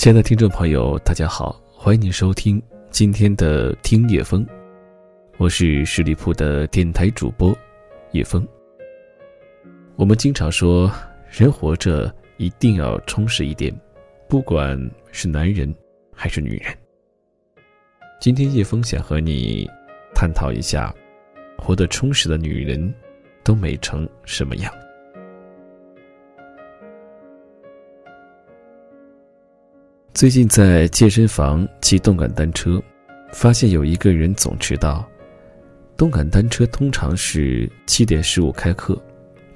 亲爱的听众朋友，大家好，欢迎您收听今天的听叶风，我是十里铺的电台主播叶风。我们经常说，人活着一定要充实一点，不管是男人还是女人。今天叶枫想和你探讨一下，活得充实的女人都美成什么样。最近在健身房骑动感单车，发现有一个人总迟到。动感单车通常是七点十五开课，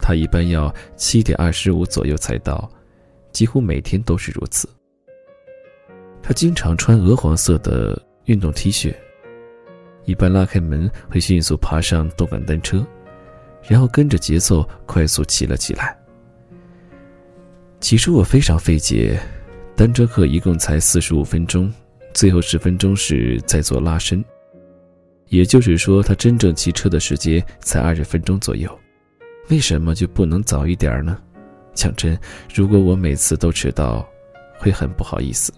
他一般要七点二十五左右才到，几乎每天都是如此。他经常穿鹅黄色的。运动 T 恤，一般拉开门会迅速爬上动感单车，然后跟着节奏快速骑了起来。起初我非常费解，单车课一共才四十五分钟，最后十分钟是在做拉伸，也就是说他真正骑车的时间才二十分钟左右，为什么就不能早一点呢？讲真，如果我每次都迟到，会很不好意思。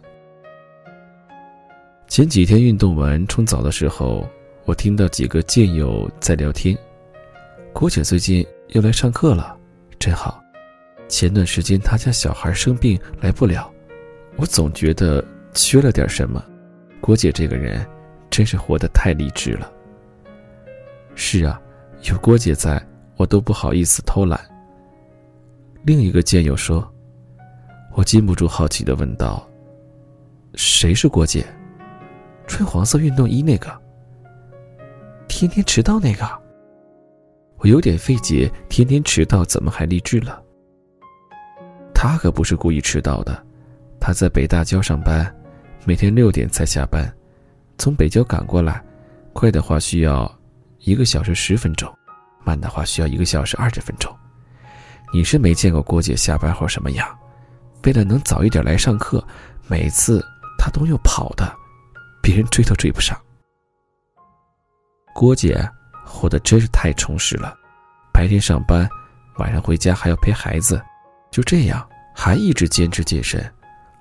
前几天运动完冲澡的时候，我听到几个健友在聊天。郭姐最近又来上课了，真好。前段时间她家小孩生病来不了，我总觉得缺了点什么。郭姐这个人，真是活得太励志了。是啊，有郭姐在，我都不好意思偷懒。另一个健友说，我禁不住好奇的问道：“谁是郭姐？”穿黄色运动衣那个，天天迟到那个，我有点费解，天天迟到怎么还励志了？他可不是故意迟到的，他在北大郊上班，每天六点才下班，从北郊赶过来，快的话需要一个小时十分钟，慢的话需要一个小时二十分钟。你是没见过郭姐下班后什么样？为了能早一点来上课，每次她都要跑的。别人追都追不上。郭姐活得真是太充实了，白天上班，晚上回家还要陪孩子，就这样还一直坚持健身，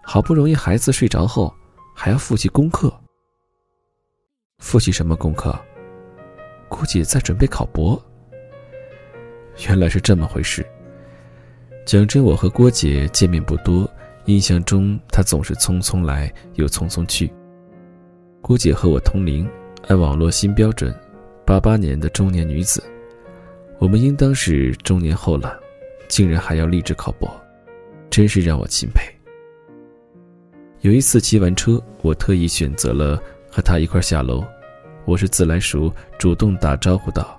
好不容易孩子睡着后，还要复习功课。复习什么功课？郭姐在准备考博。原来是这么回事。讲真，我和郭姐见面不多，印象中她总是匆匆来又匆匆去。郭姐和我同龄，按网络新标准，八八年的中年女子，我们应当是中年后了，竟然还要立志考博，真是让我钦佩。有一次骑完车，我特意选择了和她一块下楼，我是自来熟，主动打招呼道：“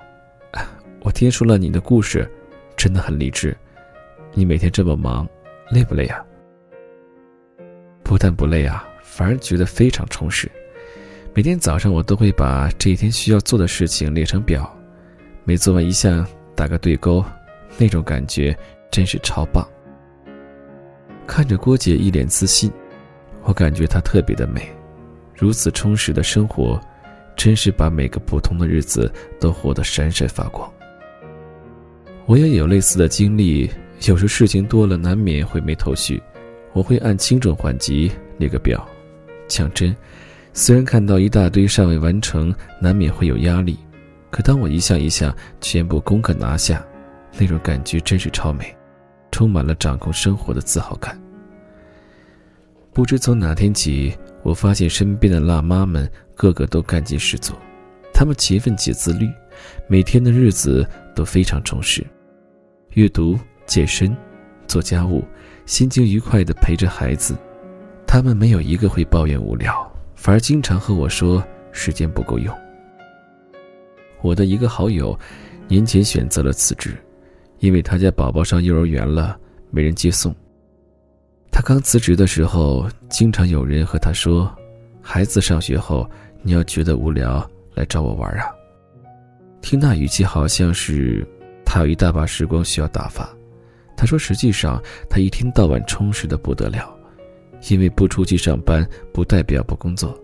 我听说了你的故事，真的很励志。你每天这么忙，累不累啊？”不但不累啊，反而觉得非常充实。每天早上，我都会把这一天需要做的事情列成表，每做完一项打个对勾，那种感觉真是超棒。看着郭姐一脸自信，我感觉她特别的美，如此充实的生活，真是把每个普通的日子都活得闪闪发光。我也有类似的经历，有时事情多了，难免会没头绪，我会按轻重缓急列个表。讲真。虽然看到一大堆尚未完成，难免会有压力，可当我一项一项全部功课拿下，那种感觉真是超美，充满了掌控生活的自豪感。不知从哪天起，我发现身边的辣妈们个个都干劲十足，她们勤奋且自律，每天的日子都非常充实，阅读、健身、做家务，心情愉快地陪着孩子，她们没有一个会抱怨无聊。反而经常和我说时间不够用。我的一个好友，年前选择了辞职，因为他家宝宝上幼儿园了，没人接送。他刚辞职的时候，经常有人和他说：“孩子上学后，你要觉得无聊来找我玩啊。”听那语气，好像是他有一大把时光需要打发。他说：“实际上，他一天到晚充实的不得了。”因为不出去上班，不代表不工作。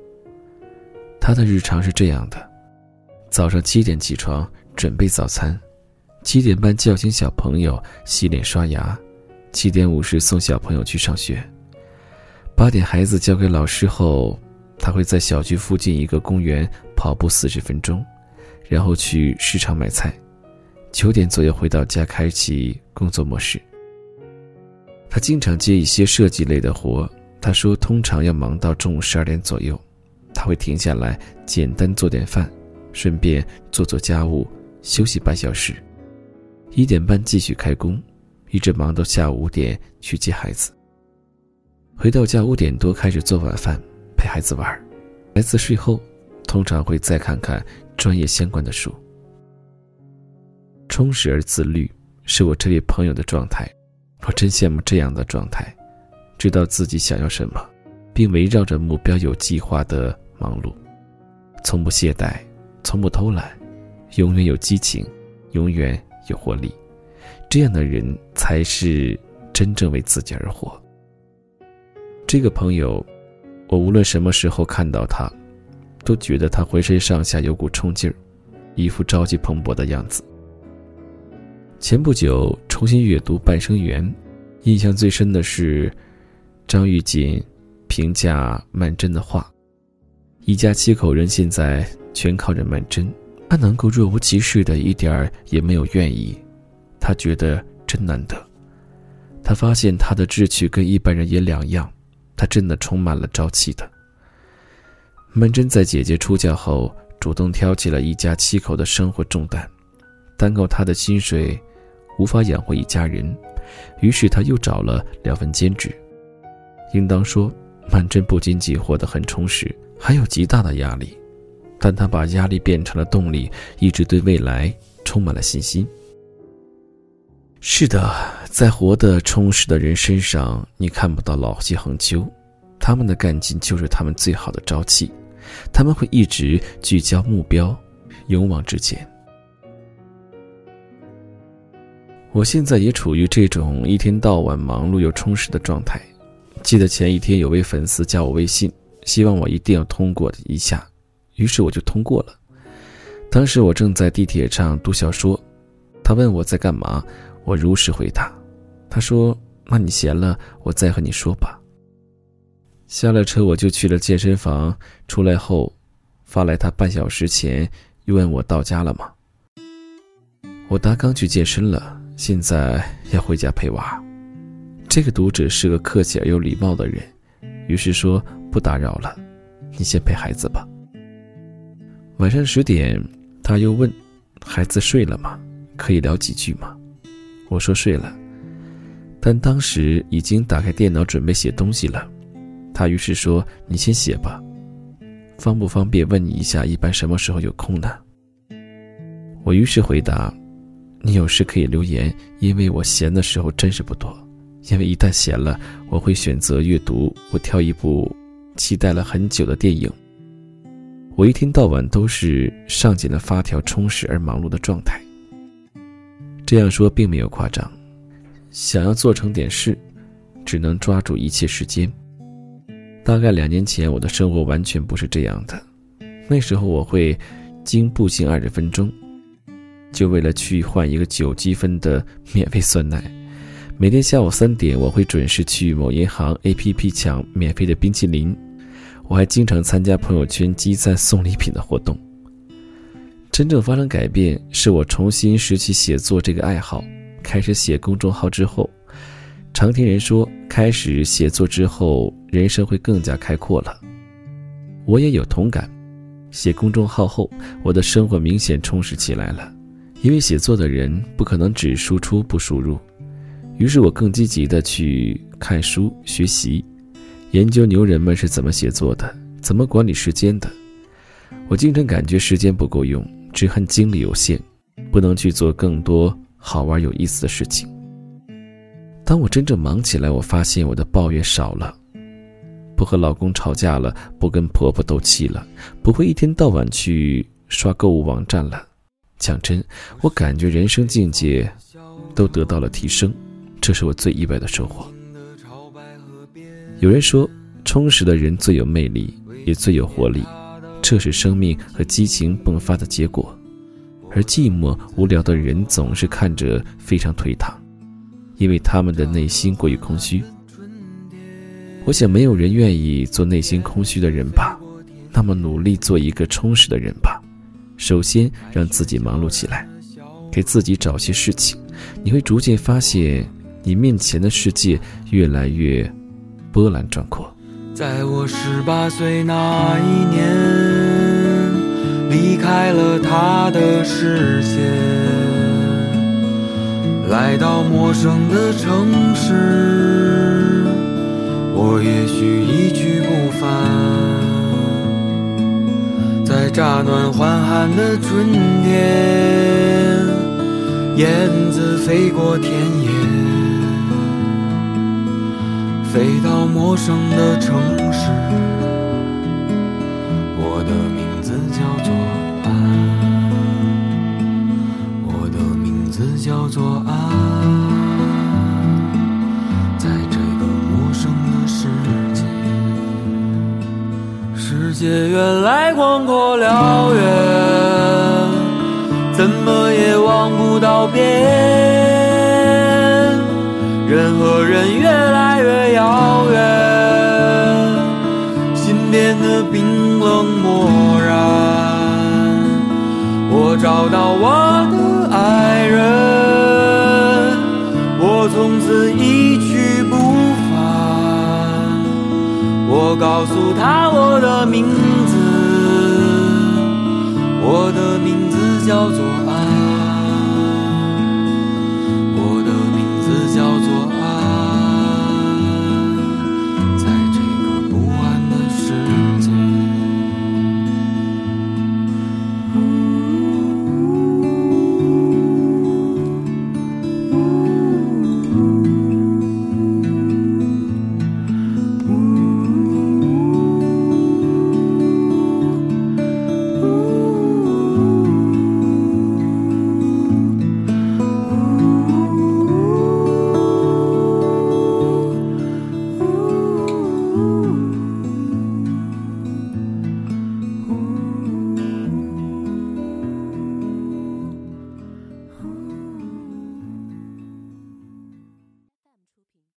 他的日常是这样的：早上七点起床准备早餐，七点半叫醒小朋友洗脸刷牙，七点五十送小朋友去上学，八点孩子交给老师后，他会在小区附近一个公园跑步四十分钟，然后去市场买菜。九点左右回到家，开启工作模式。他经常接一些设计类的活，他说通常要忙到中午十二点左右，他会停下来简单做点饭，顺便做做家务，休息半小时。一点半继续开工，一直忙到下午五点去接孩子。回到家五点多开始做晚饭，陪孩子玩。孩子睡后，通常会再看看专业相关的书。充实而自律，是我这位朋友的状态。我真羡慕这样的状态，知道自己想要什么，并围绕着目标有计划的忙碌，从不懈怠，从不偷懒，永远有激情，永远有活力。这样的人才是真正为自己而活。这个朋友，我无论什么时候看到他，都觉得他浑身上下有股冲劲儿，一副朝气蓬勃的样子。前不久重新阅读《半生缘》，印象最深的是张玉锦评价曼桢的话：“一家七口人现在全靠着曼桢，他能够若无其事的，一点儿也没有怨意，他觉得真难得。他发现他的志趣跟一般人也两样，他真的充满了朝气的。曼桢在姐姐出嫁后，主动挑起了一家七口的生活重担，单靠他的薪水。”无法养活一家人，于是他又找了两份兼职。应当说，曼桢不仅仅活得很充实，还有极大的压力，但他把压力变成了动力，一直对未来充满了信心。是的，在活得充实的人身上，你看不到老气横秋，他们的干劲就是他们最好的朝气，他们会一直聚焦目标，勇往直前。我现在也处于这种一天到晚忙碌又充实的状态。记得前一天有位粉丝加我微信，希望我一定要通过一下，于是我就通过了。当时我正在地铁上读小说，他问我在干嘛，我如实回答。他说：“那你闲了，我再和你说吧。”下了车我就去了健身房，出来后，发来他半小时前又问我到家了吗？我答刚去健身了。现在要回家陪娃，这个读者是个客气而又礼貌的人，于是说不打扰了，你先陪孩子吧。晚上十点，他又问，孩子睡了吗？可以聊几句吗？我说睡了，但当时已经打开电脑准备写东西了。他于是说你先写吧，方不方便问你一下，一般什么时候有空呢？我于是回答。你有事可以留言，因为我闲的时候真是不多。因为一旦闲了，我会选择阅读，我挑一部期待了很久的电影。我一天到晚都是上紧了发条、充实而忙碌的状态。这样说并没有夸张，想要做成点事，只能抓住一切时间。大概两年前，我的生活完全不是这样的。那时候我会经步行二十分钟。就为了去换一个九积分的免费酸奶，每天下午三点，我会准时去某银行 APP 抢免费的冰淇淋。我还经常参加朋友圈积赞送礼品的活动。真正发生改变，是我重新拾起写作这个爱好，开始写公众号之后。常听人说，开始写作之后，人生会更加开阔了。我也有同感。写公众号后，我的生活明显充实起来了。因为写作的人不可能只输出不输入，于是我更积极的去看书学习，研究牛人们是怎么写作的，怎么管理时间的。我经常感觉时间不够用，只恨精力有限，不能去做更多好玩有意思的事情。当我真正忙起来，我发现我的抱怨少了，不和老公吵架了，不跟婆婆斗气了，不会一天到晚去刷购物网站了。讲真，我感觉人生境界都得到了提升，这是我最意外的收获。有人说，充实的人最有魅力，也最有活力，这是生命和激情迸发的结果；而寂寞无聊的人总是看着非常颓唐，因为他们的内心过于空虚。我想，没有人愿意做内心空虚的人吧。那么，努力做一个充实的人吧。首先，让自己忙碌起来，给自己找些事情，你会逐渐发现，你面前的世界越来越波澜壮阔。在我十八岁那一年，离开了他的视线，来到陌生的城市，我也许一去不返。在乍暖还寒的春天，燕子飞过田野，飞到陌生的城市。我的名字叫做安，我的名字叫做安。在这个陌生的世界世界原来广阔辽远，怎么也望不到边。变得冰冷漠然。我找到我的爱人，我从此一去不返我告诉他我的名字，我的名字叫做。